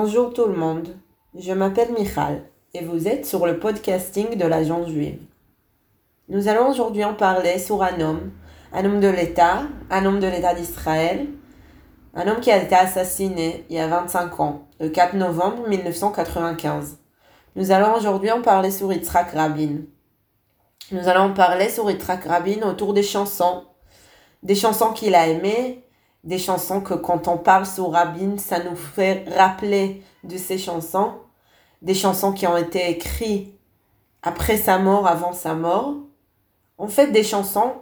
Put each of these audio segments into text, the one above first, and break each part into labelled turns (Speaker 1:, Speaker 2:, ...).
Speaker 1: Bonjour tout le monde, je m'appelle Michal et vous êtes sur le podcasting de l'Agence juive. Nous allons aujourd'hui en parler sur un homme, un homme de l'État, un homme de l'État d'Israël, un homme qui a été assassiné il y a 25 ans, le 4 novembre 1995. Nous allons aujourd'hui en parler sur Yitzhak Rabin. Nous allons en parler sur Yitzhak Rabin autour des chansons, des chansons qu'il a aimées, des chansons que quand on parle sur Rabin, ça nous fait rappeler de ces chansons, des chansons qui ont été écrites après sa mort, avant sa mort. En fait, des chansons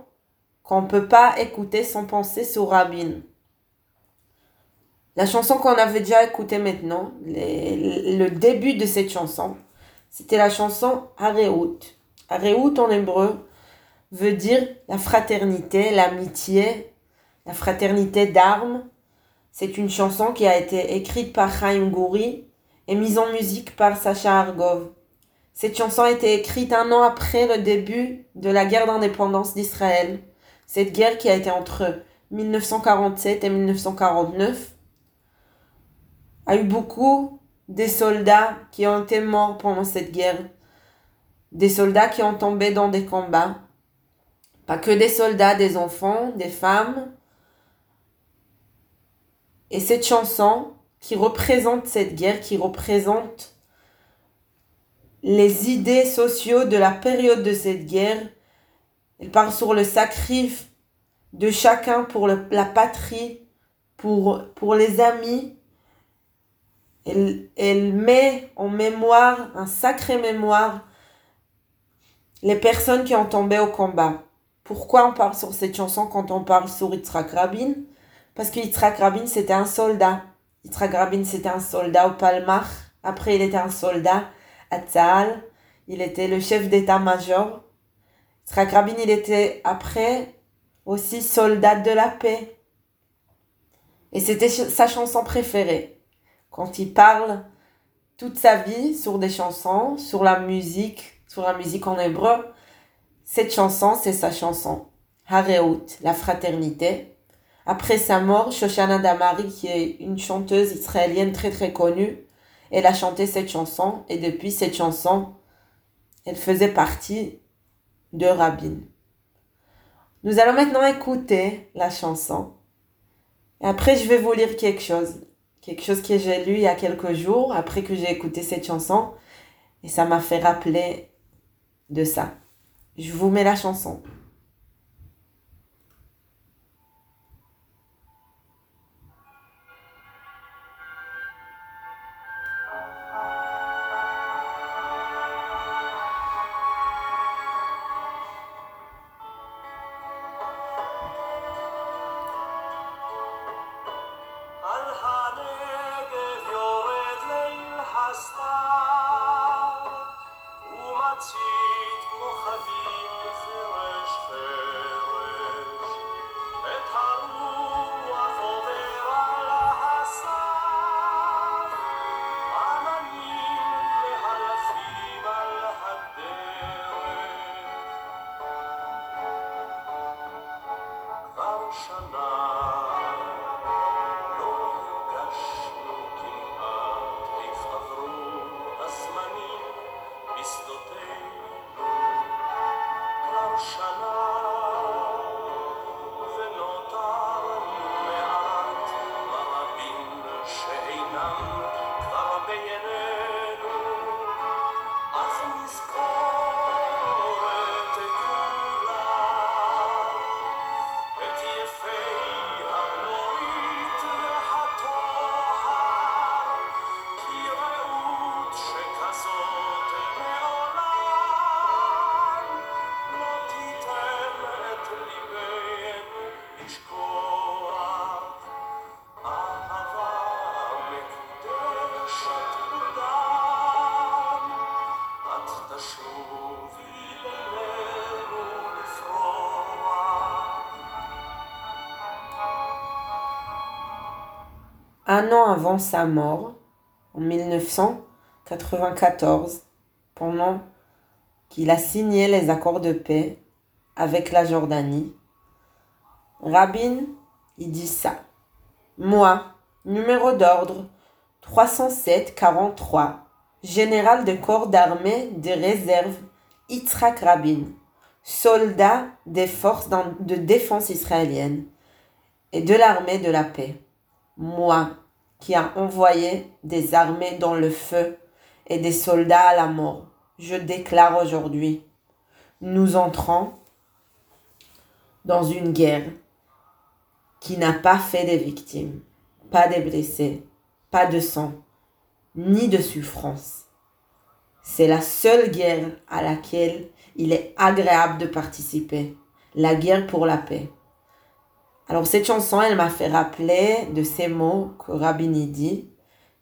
Speaker 1: qu'on ne peut pas écouter sans penser sur Rabin. La chanson qu'on avait déjà écoutée maintenant, le début de cette chanson, c'était la chanson Areout. Areout en hébreu veut dire la fraternité, l'amitié, la fraternité d'armes. C'est une chanson qui a été écrite par Chaim Gouri et mise en musique par Sacha Argov. Cette chanson a été écrite un an après le début de la guerre d'indépendance d'Israël. Cette guerre qui a été entre 1947 et 1949 a eu beaucoup de soldats qui ont été morts pendant cette guerre. Des soldats qui ont tombé dans des combats. Pas que des soldats, des enfants, des femmes, et cette chanson qui représente cette guerre, qui représente les idées sociaux de la période de cette guerre, elle parle sur le sacrifice de chacun pour la patrie, pour, pour les amis. Elle, elle met en mémoire, un sacré mémoire, les personnes qui ont tombé au combat. Pourquoi on parle sur cette chanson quand on parle sur Yitzhak Rabin? Parce que Yitzhak Rabin, c'était un soldat. Yitzhak Rabin, c'était un soldat au Palmar. Après, il était un soldat à Tzahal. Il était le chef d'état-major. Yitzhak Rabin, il était après aussi soldat de la paix. Et c'était sa chanson préférée. Quand il parle toute sa vie sur des chansons, sur la musique, sur la musique en hébreu, cette chanson, c'est sa chanson. Hareut, la fraternité. Après sa mort, Shoshana Damari, qui est une chanteuse israélienne très très connue, elle a chanté cette chanson et depuis cette chanson, elle faisait partie de Rabin. Nous allons maintenant écouter la chanson. Après, je vais vous lire quelque chose. Quelque chose que j'ai lu il y a quelques jours après que j'ai écouté cette chanson. Et ça m'a fait rappeler de ça. Je vous mets la chanson. Un an avant sa mort, en 1994, pendant qu'il a signé les accords de paix avec la Jordanie, Rabin, il dit ça. Moi, numéro d'ordre 307-43, général de corps d'armée de réserve Yitzhak Rabin, soldat des forces de défense israéliennes et de l'armée de la paix. Moi, qui a envoyé des armées dans le feu et des soldats à la mort, je déclare aujourd'hui, nous entrons dans une guerre qui n'a pas fait des victimes, pas des blessés, pas de sang, ni de souffrance. C'est la seule guerre à laquelle il est agréable de participer, la guerre pour la paix. Alors cette chanson, elle m'a fait rappeler de ces mots que Rabbi dit.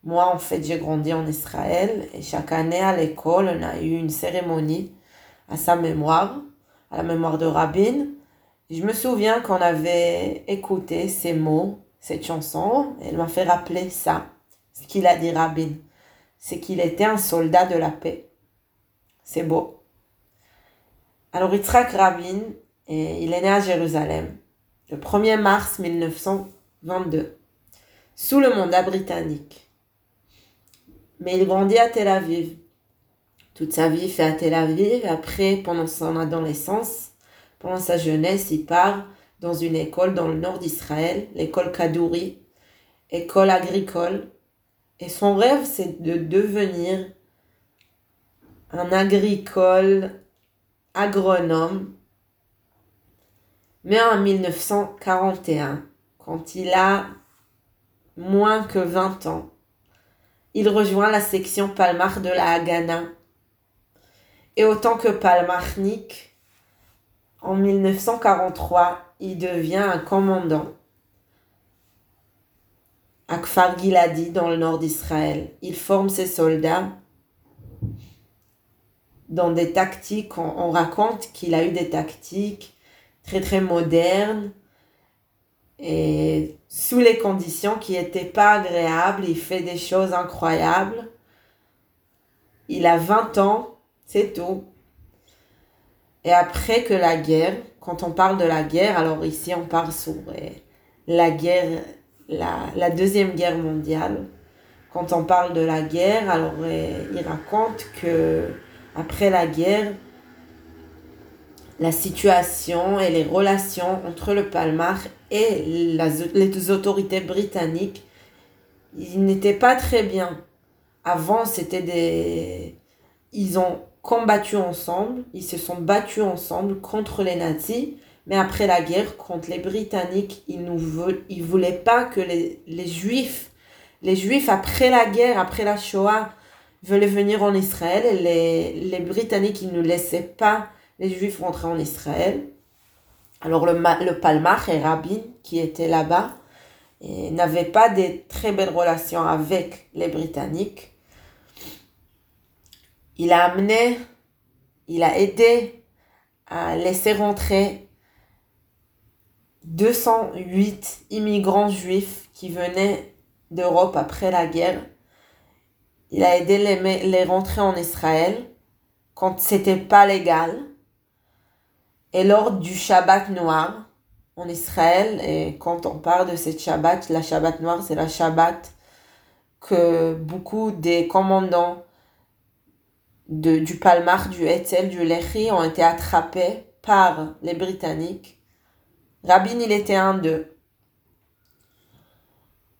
Speaker 1: Moi, en fait, j'ai grandi en Israël et chaque année à l'école, on a eu une cérémonie à sa mémoire, à la mémoire de Rabin. Je me souviens qu'on avait écouté ces mots, cette chanson, elle m'a fait rappeler ça, ce qu'il a dit Rabin. C'est qu'il était un soldat de la paix. C'est beau. Alors Yitzhak Rabin, il est né à Jérusalem le 1er mars 1922, sous le mandat britannique. Mais il grandit à Tel Aviv. Toute sa vie fait à Tel Aviv. Après, pendant son adolescence, pendant sa jeunesse, il part dans une école dans le nord d'Israël, l'école Kadouri, école agricole. Et son rêve, c'est de devenir un agricole agronome mais en 1941, quand il a moins que 20 ans, il rejoint la section Palmar de la Haganah. Et autant que Palmarnik, en 1943, il devient un commandant à Kfar Giladi dans le nord d'Israël. Il forme ses soldats dans des tactiques. on raconte qu'il a eu des tactiques très très moderne et sous les conditions qui n'étaient pas agréables, il fait des choses incroyables. Il a 20 ans, c'est tout. Et après que la guerre, quand on parle de la guerre, alors ici on parle sur la guerre, la, la deuxième guerre mondiale. Quand on parle de la guerre, alors il raconte que après la guerre, la situation et les relations entre le Palmar et les autorités britanniques, ils n'étaient pas très bien. Avant, c'était des... Ils ont combattu ensemble, ils se sont battus ensemble contre les nazis, mais après la guerre, contre les Britanniques, ils ne voulaient pas que les, les Juifs, les Juifs après la guerre, après la Shoah, veulent venir en Israël et les, les Britanniques, ils ne laissaient pas les Juifs rentraient en Israël. Alors le, le et Rabin, qui étaient là-bas, n'avaient pas de très belles relations avec les Britanniques. Il a amené, il a aidé à laisser rentrer 208 immigrants juifs qui venaient d'Europe après la guerre. Il a aidé les, les rentrer en Israël quand c'était pas légal. Et lors du Shabbat noir en Israël, et quand on parle de cette Shabbat, la Shabbat noire, c'est la Shabbat que beaucoup des commandants du Palmar, du Etzel, du Lehi ont été attrapés par les Britanniques. Rabin, il était un d'eux.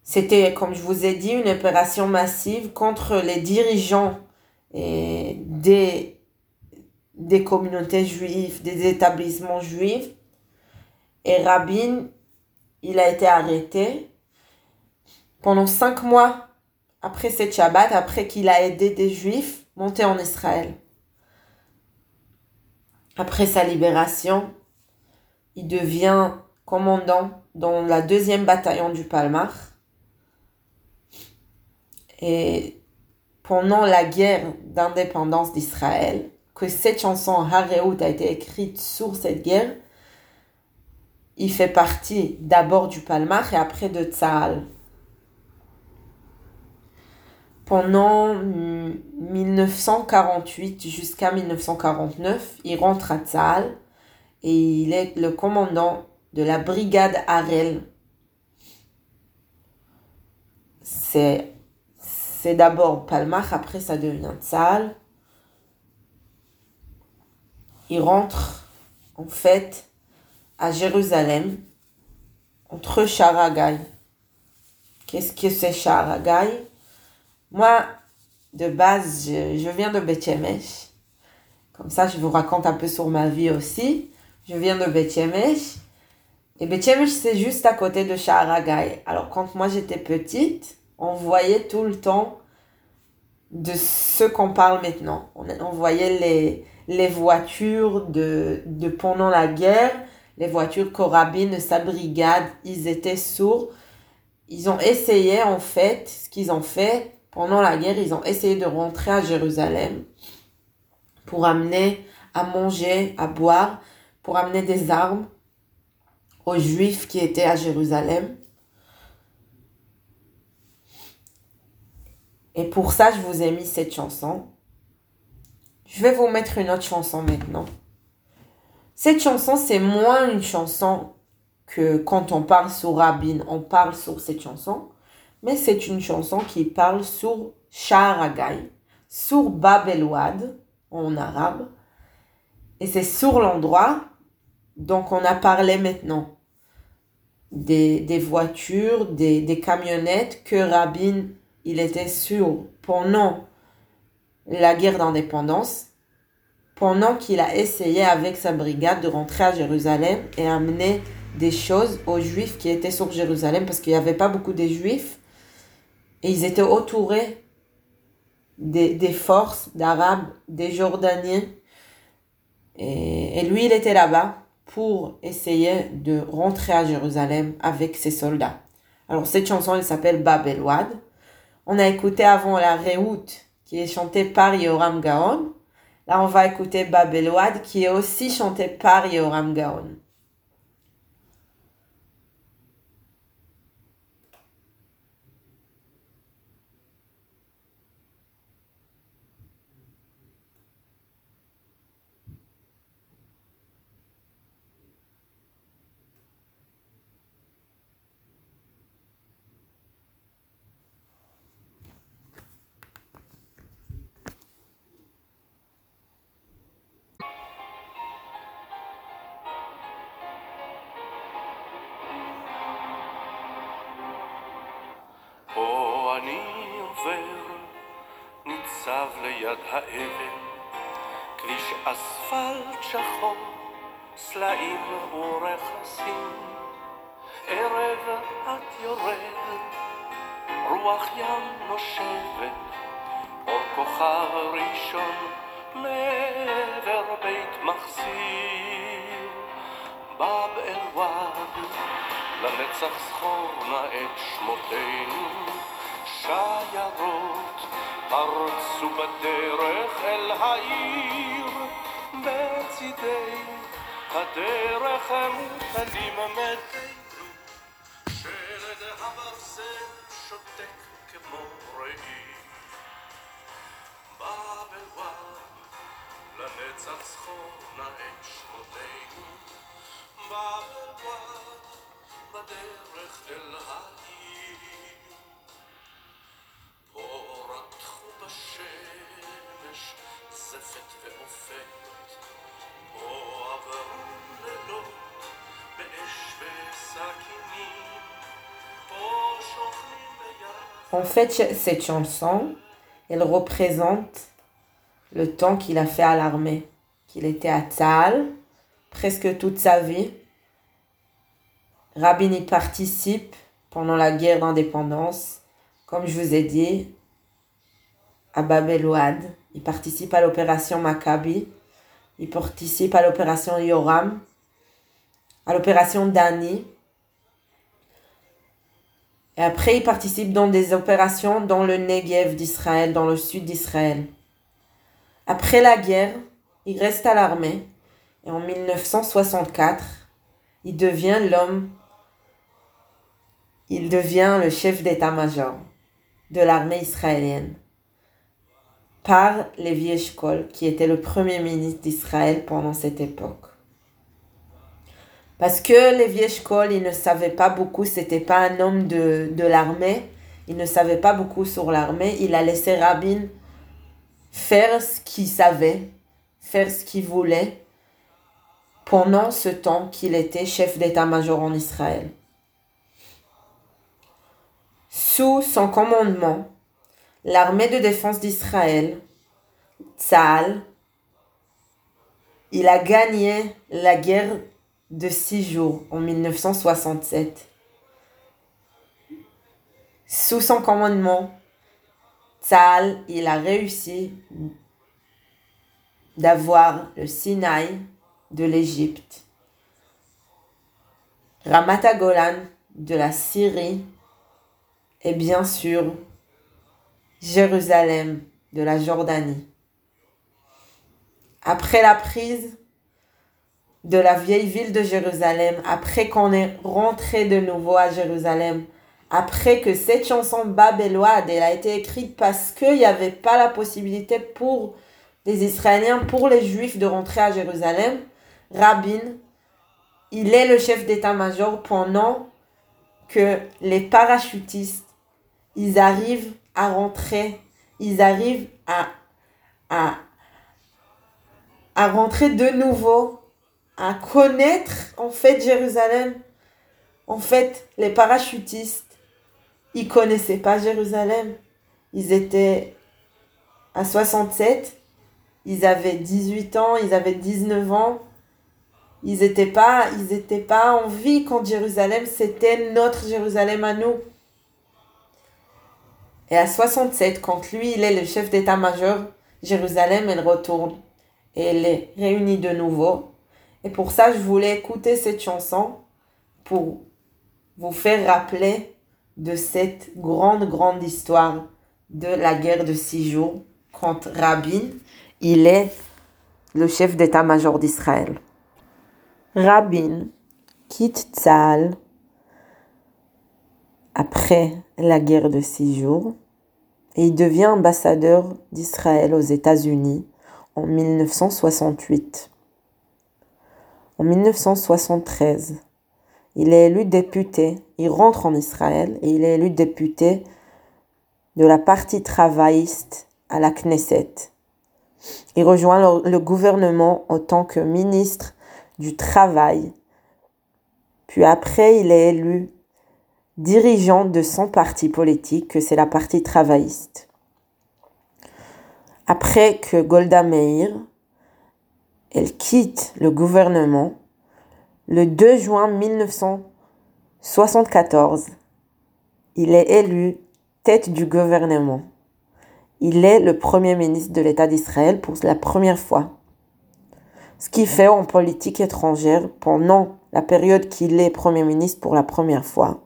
Speaker 1: C'était, comme je vous ai dit, une opération massive contre les dirigeants et des des communautés juives, des établissements juifs. Et Rabin, il a été arrêté pendant cinq mois après cette Shabbat, après qu'il a aidé des juifs monter en Israël. Après sa libération, il devient commandant dans la deuxième bataillon du Palmar. Et pendant la guerre d'indépendance d'Israël, que cette chanson Hareut a été écrite sur cette guerre, il fait partie d'abord du Palmach et après de Tzahal. Pendant 1948 jusqu'à 1949, il rentre à Tzahal et il est le commandant de la brigade Harel. C'est d'abord Palmach, après ça devient Tzal. Il rentre en fait à Jérusalem entre Sharagai. Qu'est-ce que c'est Sharagai Moi, de base, je, viens de Bethshemesh. Comme ça, je vous raconte un peu sur ma vie aussi. Je viens de Bethshemesh. Et Bethshemesh, c'est juste à côté de Sharagai. Alors, quand moi j'étais petite, on voyait tout le temps de ce qu'on parle maintenant. On, voyait les, les voitures de, de pendant la guerre, les voitures Corabine, sa brigade, ils étaient sourds. Ils ont essayé, en fait, ce qu'ils ont fait pendant la guerre, ils ont essayé de rentrer à Jérusalem pour amener à manger, à boire, pour amener des armes aux Juifs qui étaient à Jérusalem. Et pour ça, je vous ai mis cette chanson. Je vais vous mettre une autre chanson maintenant. Cette chanson, c'est moins une chanson que quand on parle sur Rabin, on parle sur cette chanson. Mais c'est une chanson qui parle sur Sharagai, sur Bab en arabe. Et c'est sur l'endroit, donc on a parlé maintenant des, des voitures, des, des camionnettes que Rabin il était sûr pendant la guerre d'indépendance, pendant qu'il a essayé avec sa brigade de rentrer à Jérusalem et amener des choses aux Juifs qui étaient sur Jérusalem, parce qu'il n'y avait pas beaucoup de Juifs, et ils étaient entourés des, des forces d'Arabes, des Jordaniens, et, et lui, il était là-bas pour essayer de rentrer à Jérusalem avec ses soldats. Alors cette chanson, elle s'appelle Babel Wad. On a écouté avant la Réout, qui est chantée par Yoram Gaon. Là, on va écouter Babelwad, qui est aussi chanté par Yoram Gaon.
Speaker 2: ניצב ליד האבן, כביש אספלט שחור, סלעים ורכסים. ערב את יורדת, רוח ים נושבת, אור כוכב ראשון מעבר בית מחסיר. בב אל וואד, לנצח זכור נא את שמותינו, שיירות פרצו בדרך אל העיר, בצידי הדרך מוטלים מתינו, שלד הברזל שותק כמו ראי. בבל וואב, לנצח זכור נא את שמותינו, בבל וואב, בדרך אל העיר.
Speaker 1: En fait, cette chanson, elle représente le temps qu'il a fait à l'armée, qu'il était à Tzal presque toute sa vie. Rabin y participe pendant la guerre d'indépendance. Comme je vous ai dit, à Babel Il participe à l'opération Maccabi. Il participe à l'opération Yoram. À l'opération Dani. Et après, il participe dans des opérations dans le Negev d'Israël, dans le sud d'Israël. Après la guerre, il reste à l'armée. Et en 1964, il devient l'homme, il devient le chef d'état-major de l'armée israélienne par Lévi Eshkol, qui était le premier ministre d'Israël pendant cette époque. Parce que Lévi Eshkol, il ne savait pas beaucoup, c'était pas un homme de, de l'armée, il ne savait pas beaucoup sur l'armée, il a laissé Rabin faire ce qu'il savait, faire ce qu'il voulait pendant ce temps qu'il était chef d'état-major en Israël. Sous son commandement, l'armée de défense d'Israël, Tzal, il a gagné la guerre de six jours en 1967. Sous son commandement, Tzal, il a réussi d'avoir le Sinaï de l'Égypte, Ramat Golan de la Syrie et bien sûr Jérusalem de la Jordanie. Après la prise de la vieille ville de Jérusalem, après qu'on est rentré de nouveau à Jérusalem, après que cette chanson babéloise elle a été écrite parce qu'il n'y avait pas la possibilité pour les Israéliens, pour les Juifs de rentrer à Jérusalem, Rabin, il est le chef d'état-major pendant que les parachutistes, ils arrivent à rentrer, ils arrivent à, à, à rentrer de nouveau, à connaître en fait Jérusalem. En fait, les parachutistes, ils connaissaient pas Jérusalem. Ils étaient à 67, ils avaient 18 ans, ils avaient 19 ans. Ils n'étaient pas, ils pas en vie quand Jérusalem, c'était notre Jérusalem à nous. Et à 67, quand lui, il est le chef d'état-major, Jérusalem, elle retourne. Et elle est réunie de nouveau. Et pour ça, je voulais écouter cette chanson pour vous faire rappeler de cette grande, grande histoire de la guerre de six jours quand Rabin, il est le chef d'état-major d'Israël. Rabin quitte Tzahal après la guerre de six jours et il devient ambassadeur d'Israël aux États-Unis en 1968. En 1973, il est élu député, il rentre en Israël et il est élu député de la partie travailliste à la Knesset. Il rejoint le, gouvernement en tant que ministre du travail. Puis après, il est élu dirigeant de son parti politique, que c'est la partie travailliste. Après que Golda Meir, elle quitte le gouvernement, le 2 juin 1974, il est élu tête du gouvernement. Il est le premier ministre de l'État d'Israël pour la première fois ce qu'il fait en politique étrangère pendant la période qu'il est Premier ministre pour la première fois.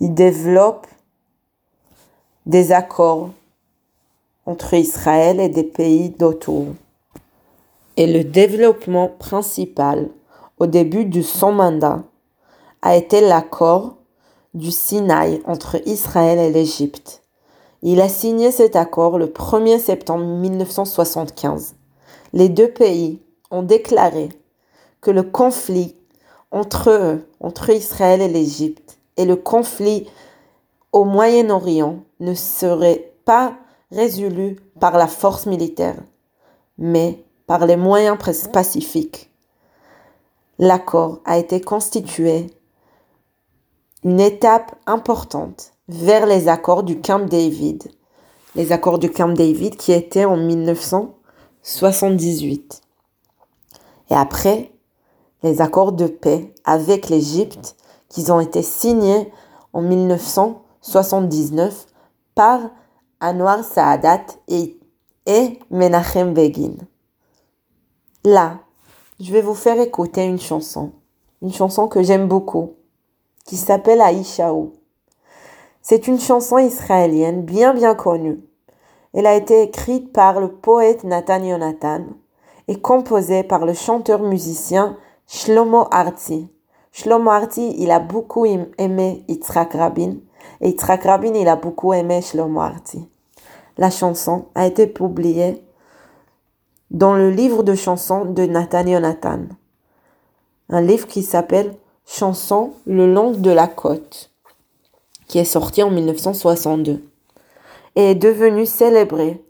Speaker 1: Il développe des accords entre Israël et des pays d'autour. Et le développement principal au début de son mandat a été l'accord du Sinaï entre Israël et l'Égypte. Il a signé cet accord le 1er septembre 1975 les deux pays ont déclaré que le conflit entre eux, entre Israël et l'Égypte, et le conflit au Moyen-Orient ne serait pas résolu par la force militaire, mais par les moyens pacifiques. L'accord a été constitué une étape importante vers les accords du Camp David. Les accords du Camp David qui étaient en 1900 78. Et après, les accords de paix avec l'Égypte qui ont été signés en 1979 par Anwar Saadat et, Menachem Begin. Là, je vais vous faire écouter une chanson, une chanson que j'aime beaucoup, qui s'appelle Aïchaou. C'est une chanson israélienne bien bien connue elle a été écrite par le poète Nathan Yonatan et composée par le chanteur-musicien Shlomo Arti. Shlomo Arti, il a beaucoup aimé Yitzhak Rabin et Yitzhak Rabin, il a beaucoup aimé Shlomo Arti. La chanson a été publiée dans le livre de chansons de Nathan Yonatan, un livre qui s'appelle Chansons le long de la côte. qui est sorti en 1962 et est devenue célébrée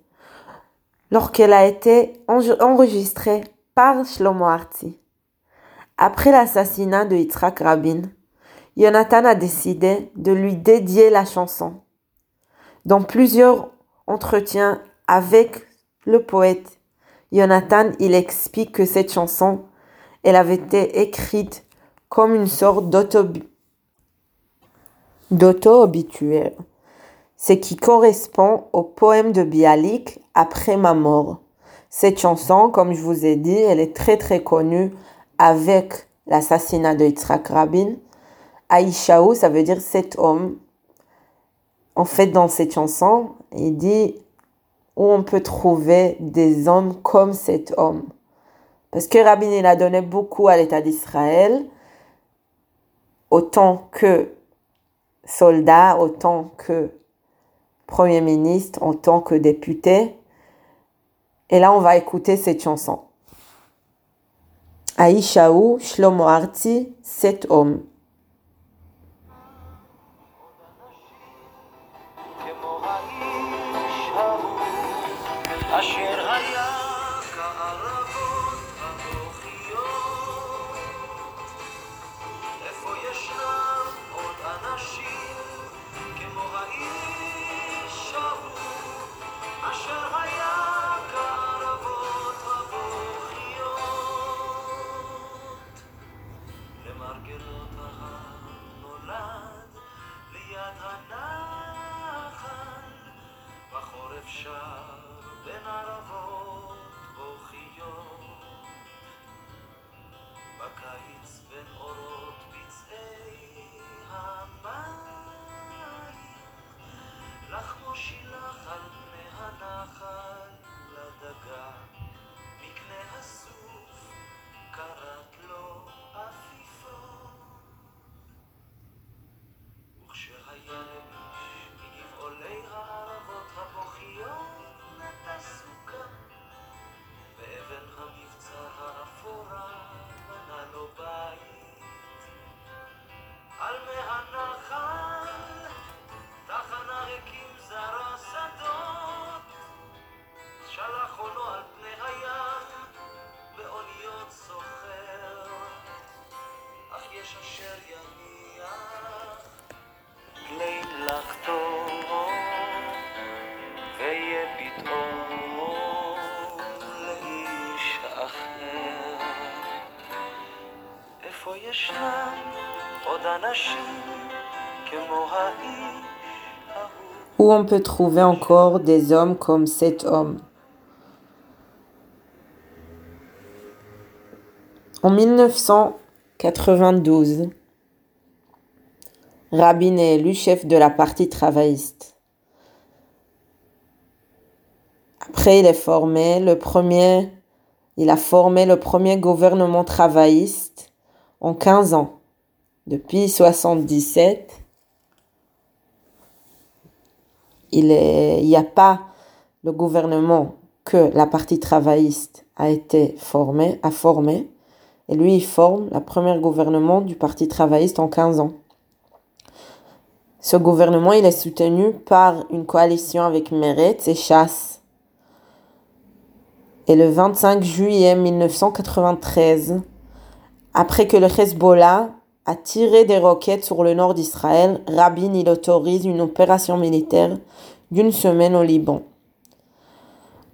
Speaker 1: lorsqu'elle a été enregistrée par Shlomo Artzi. Après l'assassinat de Yitzhak Rabin, Jonathan a décidé de lui dédier la chanson. Dans plusieurs entretiens avec le poète, Jonathan, il explique que cette chanson, elle avait été écrite comme une sorte d'auto-obituaire, ce qui correspond au poème de Bialik après ma mort. Cette chanson, comme je vous ai dit, elle est très très connue avec l'assassinat de Yitzhak Rabin. Aïchaou, ça veut dire cet homme. En fait, dans cette chanson, il dit où on peut trouver des hommes comme cet homme. Parce que Rabin, il a donné beaucoup à l'État d'Israël, autant que soldat, autant que premier ministre, autant que député. Et là, on va écouter cette chanson. Aïchaou, Shlomo Arti, cet homme. Où on peut trouver encore des hommes comme cet homme. En 1992, Rabin est élu chef de la partie travailliste. Après, il est formé le premier, il a formé le premier gouvernement travailliste en 15 ans. Depuis 77, il n'y a pas le gouvernement que la partie travailliste a été formé, a formé. Et lui, il forme la première gouvernement du Parti travailliste en 15 ans. Ce gouvernement, il est soutenu par une coalition avec Meretz et Chasse. Et le 25 juillet 1993, après que le Hezbollah a tiré des roquettes sur le nord d'Israël, Rabin il autorise une opération militaire d'une semaine au Liban.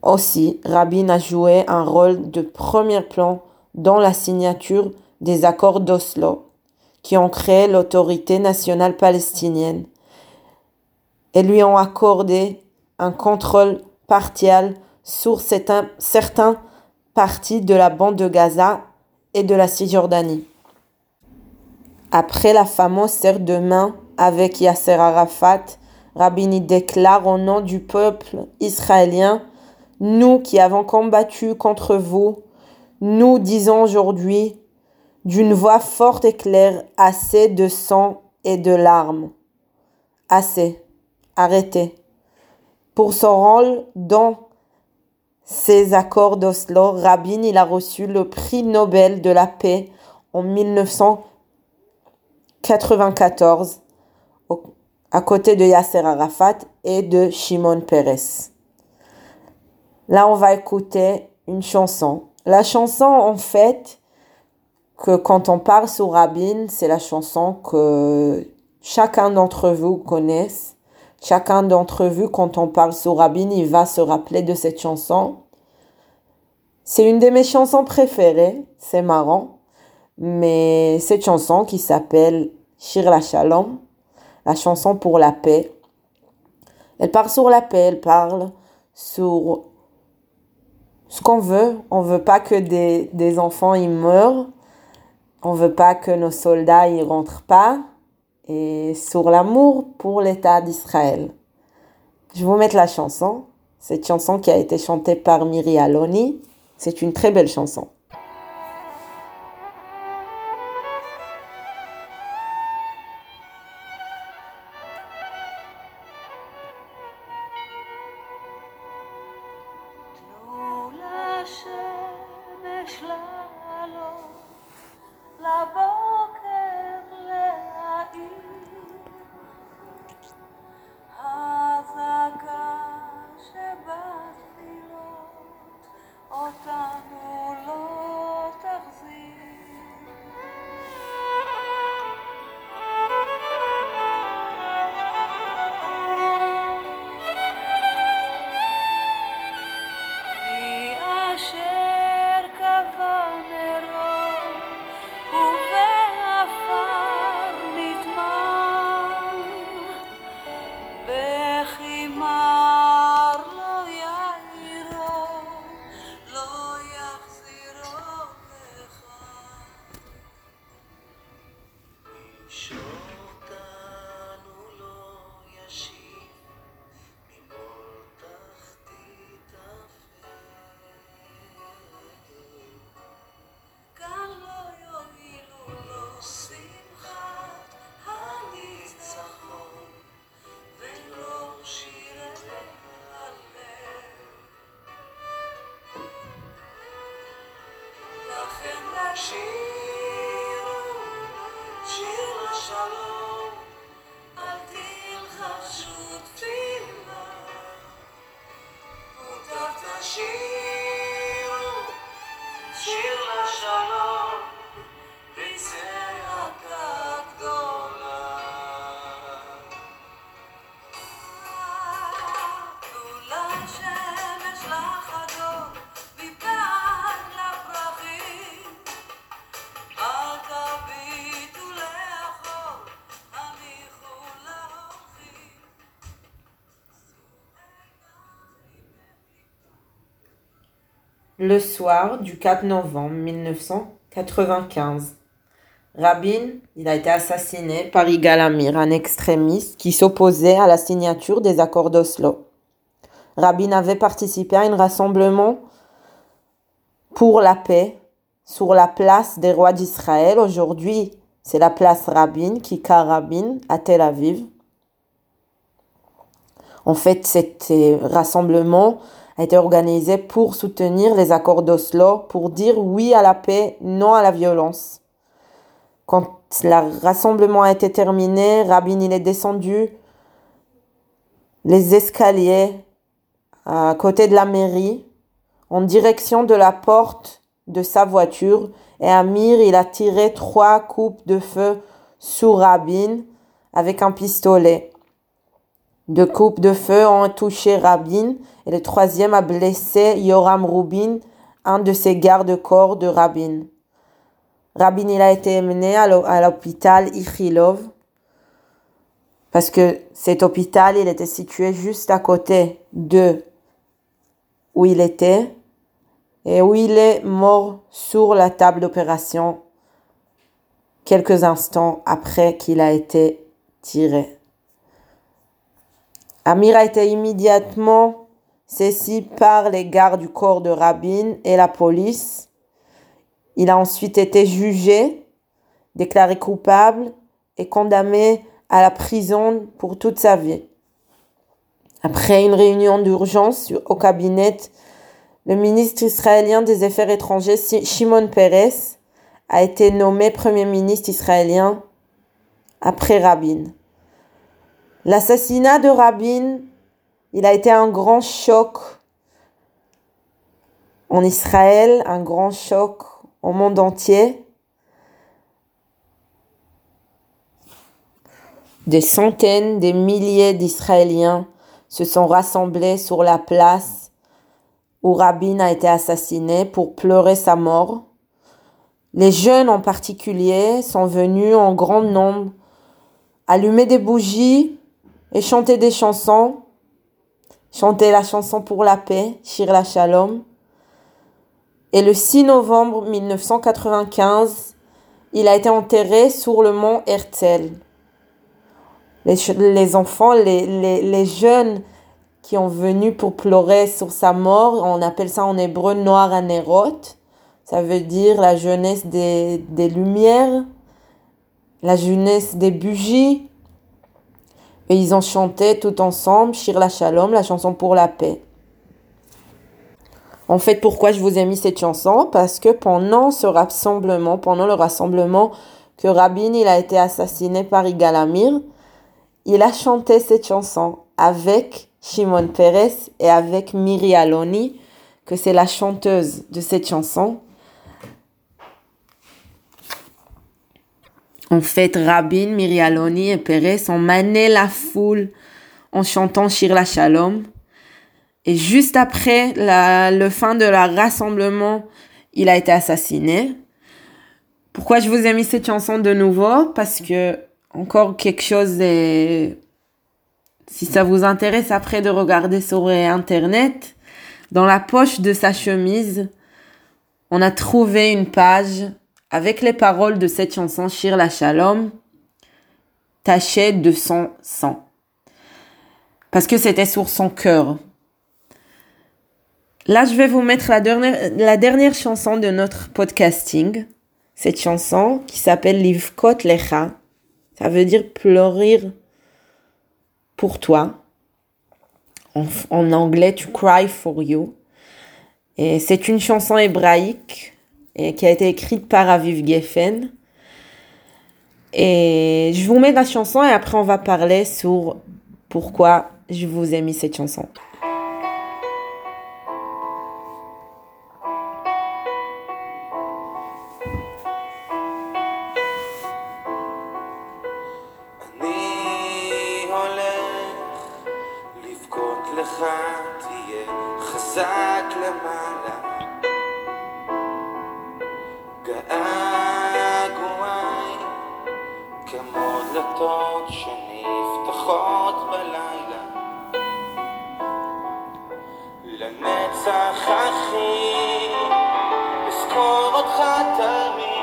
Speaker 1: Aussi, Rabin a joué un rôle de premier plan dans la signature des accords d'Oslo, qui ont créé l'autorité nationale palestinienne et lui ont accordé un contrôle partiel sur certains parties de la bande de Gaza et de la Cisjordanie. Après la fameuse serre de main avec Yasser Arafat, Rabini déclare au nom du peuple israélien, nous qui avons combattu contre vous, nous disons aujourd'hui d'une voix forte et claire, assez de sang et de larmes. Assez. Arrêtez. Pour son rôle dans ces accords d'Oslo, Rabin a reçu le prix Nobel de la paix en 1994 à côté de Yasser Arafat et de Shimon Peres. Là, on va écouter une chanson. La chanson, en fait, que quand on parle sur Rabin, c'est la chanson que chacun d'entre vous connaisse. Chacun d'entre vous, quand on parle sur Rabin, il va se rappeler de cette chanson. C'est une de mes chansons préférées, c'est marrant. Mais cette chanson qui s'appelle Shir la Shalom, la chanson pour la paix, elle parle sur la paix, elle parle sur ce qu'on veut. On veut pas que des, des enfants y meurent. On veut pas que nos soldats y rentrent pas. Et sur l'amour pour l'État d'Israël. Je vous mettre la chanson. Cette chanson qui a été chantée par Miri Aloni. C'est une très belle chanson. Le soir du 4 novembre 1995, Rabin, il a été assassiné par Yigal Amir, un extrémiste qui s'opposait à la signature des accords d'Oslo. Rabin avait participé à un rassemblement pour la paix sur la place des rois d'Israël. Aujourd'hui, c'est la place Rabin, Kika Rabin, à Tel Aviv. En fait, cet euh, rassemblement a été organisé pour soutenir les accords d'Oslo, pour dire oui à la paix, non à la violence. Quand le rassemblement a été terminé, Rabin il est descendu les escaliers à côté de la mairie en direction de la porte de sa voiture et Amir il a tiré trois coupes de feu sur Rabin avec un pistolet. Deux coupes de feu ont touché Rabin et le troisième a blessé Yoram Rubin, un de ses gardes-corps de Rabin. Rabin il a été emmené à l'hô- à l'hôpital Ichilov parce que cet hôpital il était situé juste à côté de où il était et où il est mort sur la table d'opération quelques instants après qu'il a été tiré. Amir a été immédiatement saisi par les gardes du corps de Rabin et la police. Il a ensuite été jugé, déclaré coupable et condamné à la prison pour toute sa vie. Après une réunion d'urgence au cabinet, le ministre israélien des Affaires étrangères, Shimon Peres, a été nommé Premier ministre israélien après Rabin. L'assassinat de Rabin, il a été un grand choc en Israël, un grand choc au monde entier. Des centaines, des milliers d'Israéliens se sont rassemblés sur la place où Rabin a été assassiné pour pleurer sa mort. Les jeunes en particulier sont venus en grand nombre allumer des bougies et chanter des chansons. Chanter la chanson pour la paix, Shir la Shalom. Et le 6 novembre 1995, il a été enterré sur le mont Herzl. Les, les enfants, les, les, les, jeunes qui ont venu pour pleurer sur sa mort, on appelle ça en hébreu Noir Anerot. Ça veut dire la jeunesse des, des lumières, la jeunesse des bougies. Et ils ont chanté tout ensemble Shir la Shalom, la chanson pour la paix. En fait, pourquoi je vous ai mis cette chanson? Parce que pendant ce rassemblement, pendant le rassemblement que Rabin il a été assassiné par Igalamir, il a chanté cette chanson avec Shimon Peres et avec Miri Aloni, que c'est la chanteuse de cette chanson. En fait, Rabin, Miri Aloni et ont mané la foule en chantant Shir la Shalom. Et juste après la, le fin de la rassemblement, il a été assassiné. Pourquoi je vous ai mis cette chanson de nouveau? Parce que encore quelque chose est... Si ça vous intéresse après de regarder sur Internet, dans la poche de sa chemise, on a trouvé une page avec les paroles de cette chanson Shir la Shalom, tachée de son sang. Parce que c'était sur son cœur. Là, je vais vous mettre la dernière, la dernière chanson de notre podcasting. Cette chanson qui s'appelle Livkot Lecha. Ça veut dire pleurer pour toi. En, en anglais, to cry for you. Et c'est une chanson hébraïque et qui a été écrite par Aviv Geffen. Et je vous mets la chanson et après on va parler sur pourquoi je vous ai mis cette chanson.
Speaker 2: אני הולך לבכות לך, תהיה חזק למעלה. געגועי כמו דלתות שנפתחות בלילה. לנצח אחי, אזכור אותך תמיד.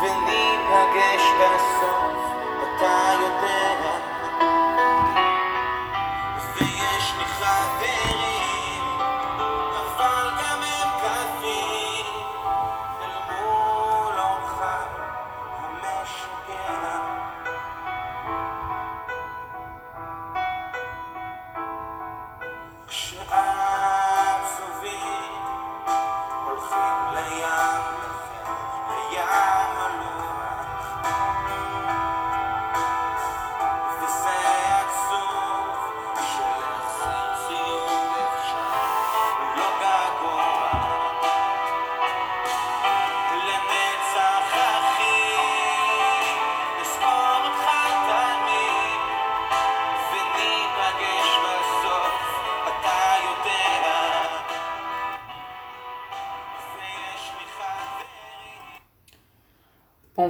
Speaker 2: וניפגש בסוף, אתה יודע.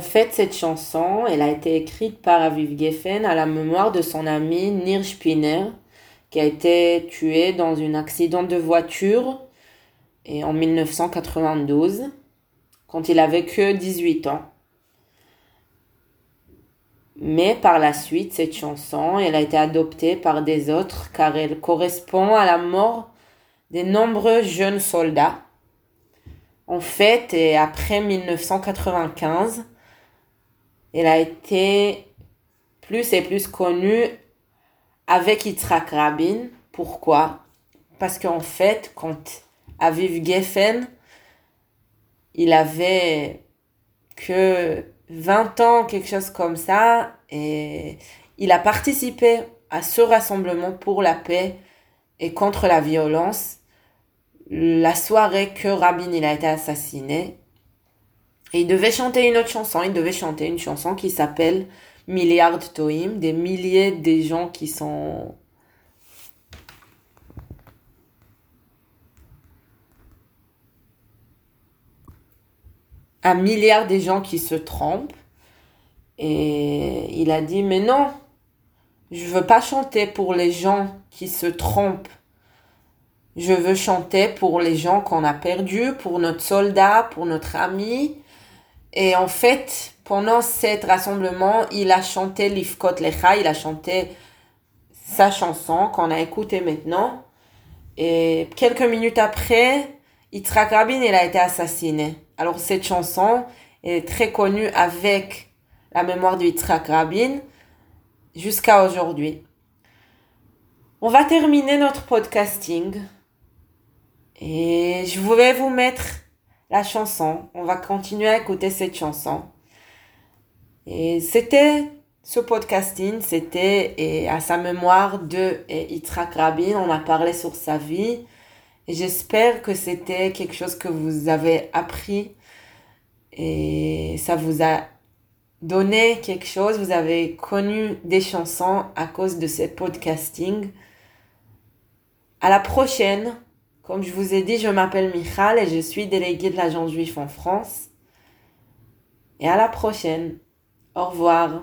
Speaker 1: Fait, cette chanson, elle a été écrite par Aviv Geffen à la mémoire de son ami Nir Spinner, qui a été tué dans un accident de voiture et en 1992, quand il avait que 18 ans. Mais par la suite, cette chanson, elle a été adoptée par des autres car elle correspond à la mort de nombreux jeunes soldats. En fait, et après 1995, elle a été plus et plus connue avec Yitzhak Rabin. Pourquoi? Parce qu'en fait, quand Aviv Geffen, il avait que 20 ans, quelque chose comme ça, et il a participé à ce rassemblement pour la paix et contre la violence la soirée que Rabin il a été assassiné. Et il devait chanter une autre chanson, il devait chanter une chanson qui s'appelle Milliard Toim, des milliers de gens qui sont un milliard de gens qui se trompent. Et il a dit, mais non, je veux pas chanter pour les gens qui se trompent. Je veux chanter pour les gens qu'on a perdus, pour notre soldat, pour notre ami. Et en fait, pendant cet rassemblement, il a chanté Lifkot Lecha, il a chanté sa chanson qu'on a écoutée maintenant. Et quelques minutes après, Yitzhak Rabin, il a été assassiné. Alors cette chanson est très connue avec la mémoire de Yitzhak Rabin jusqu'à aujourd'hui. On va terminer notre podcasting et je voulais vous mettre la chanson. On va continuer à écouter cette chanson. Et c'était ce podcasting, c'était à sa mémoire de Yitzhak Rabin. On a parlé sur sa vie. Et j'espère que c'était quelque chose que vous avez appris et ça vous a donné quelque chose. Vous avez connu des chansons à cause de ce podcasting. À la prochaine. Comme je vous ai dit, je m'appelle Michal et je suis déléguée de l'agence juif en France. Et à la prochaine. Au revoir.